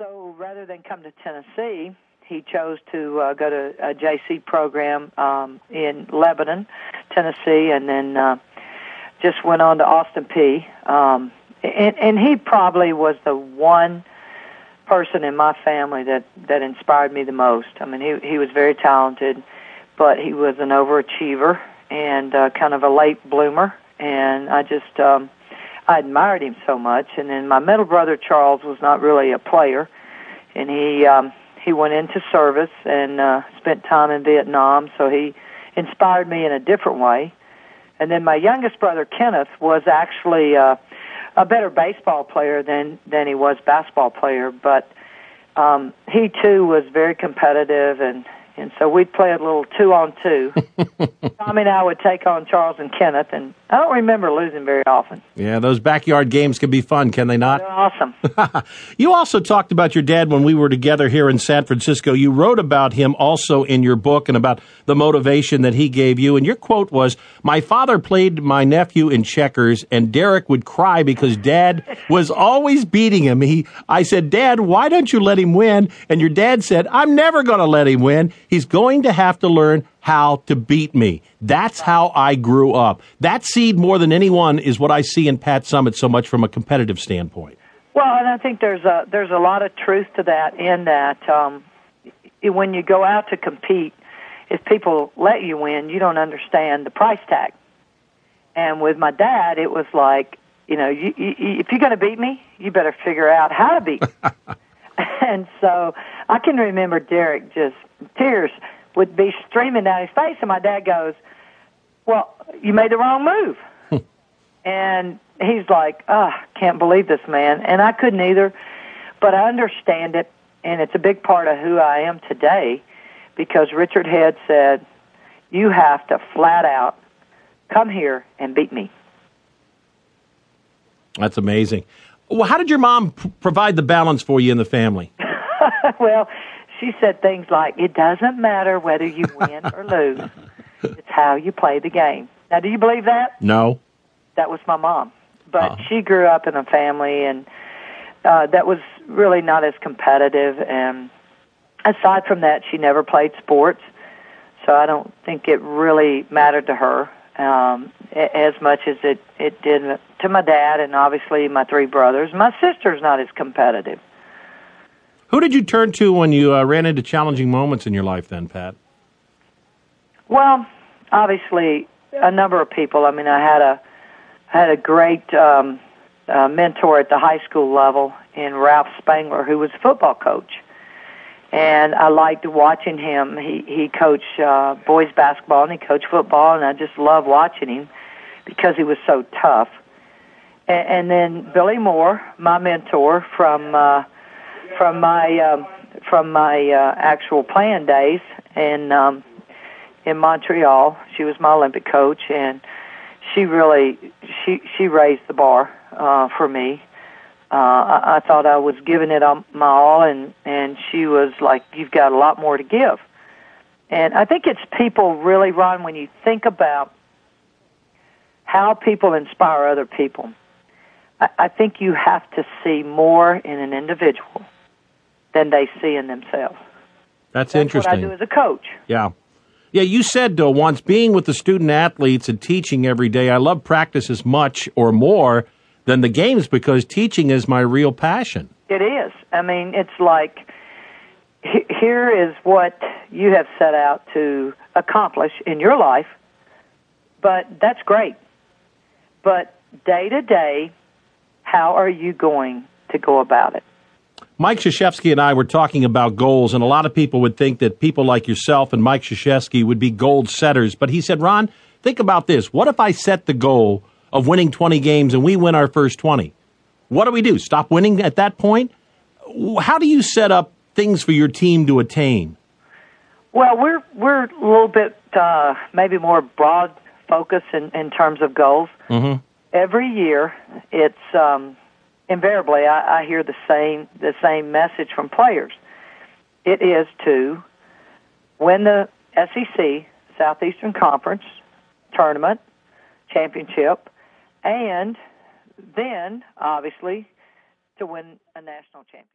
so rather than come to Tennessee, he chose to uh, go to a JC program um, in Lebanon, Tennessee, and then uh, just went on to Austin Peay. Um, and, and he probably was the one person in my family that that inspired me the most. I mean, he he was very talented, but he was an overachiever and uh, kind of a late bloomer, and I just um, I admired him so much. And then my middle brother Charles was not really a player, and he um, he went into service and uh, spent time in Vietnam, so he inspired me in a different way. And then my youngest brother Kenneth was actually uh, a better baseball player than than he was basketball player, but um, he too was very competitive and and so we'd play a little two on two. Tommy and I would take on Charles and Kenneth, and I don't remember losing very often. Yeah, those backyard games can be fun, can they not? They're awesome. you also talked about your dad when we were together here in San Francisco. You wrote about him also in your book and about the motivation that he gave you. And your quote was, My father played my nephew in checkers, and Derek would cry because dad was always beating him. He, I said, Dad, why don't you let him win? And your dad said, I'm never going to let him win. He's going to have to learn how to beat me. That's how I grew up. That seed, more than anyone, is what I see in Pat Summitt so much from a competitive standpoint. Well, and I think there's a there's a lot of truth to that. In that, um, when you go out to compete, if people let you win, you don't understand the price tag. And with my dad, it was like, you know, you, you, if you're going to beat me, you better figure out how to beat me. and so I can remember Derek just tears would be streaming down his face, and my dad goes, "Well, you made the wrong move," and he's like, "Ah, oh, can't believe this man," and I couldn't either, but I understand it, and it's a big part of who I am today, because Richard Head said, "You have to flat out come here and beat me." That's amazing. Well, how did your mom provide the balance for you in the family? well, she said things like, "It doesn't matter whether you win or lose; it's how you play the game." Now, do you believe that? No. That was my mom, but uh-huh. she grew up in a family and uh, that was really not as competitive. And aside from that, she never played sports, so I don't think it really mattered to her um, as much as it it did to my dad and obviously my three brothers. My sister's not as competitive. Who did you turn to when you uh, ran into challenging moments in your life, then, Pat? Well, obviously, a number of people. I mean, I had a had a great um, uh, mentor at the high school level in Ralph Spangler, who was a football coach, and I liked watching him. He he coached uh, boys basketball and he coached football, and I just loved watching him because he was so tough. And, and then Billie Moore, my mentor from. Uh, from my um, from my uh, actual playing days in um, in Montreal. She was my Olympic coach, and she really she she raised the bar uh, for me. Uh, I, I thought I was giving it my all, and and she was like, "You've got a lot more to give." And I think it's people really, Ron, when you think about how people inspire other people. I, I think you have to see more in an individual than they see in themselves. That's, That's interesting. What I do as a coach. Yeah. Yeah, you said uh, once being with the student athletes and teaching every day, I love practice as much or more than the games because teaching is my real passion. It is. I mean, it's like here is what you have set out to accomplish in your life, but that's great. But day to day, how are you going to go about it? Mike Krzyzewski and I were talking about goals, and a lot of people would think that people like yourself and Mike Krzyzewski would be goal setters. But he said, Ron, think about this. What if I set the goal of winning 20 games and we win our first 20? What do we do? Stop winning at that point? How do you set up things for your team to attain? Well, we're we're a little bit uh, maybe more broad focus in, in terms of goals. Mm-hmm. Every year, it's um, invariably I, I hear the same the same message from players. It is to win the SEC Southeastern Conference tournament championship, and then obviously to win a national championship.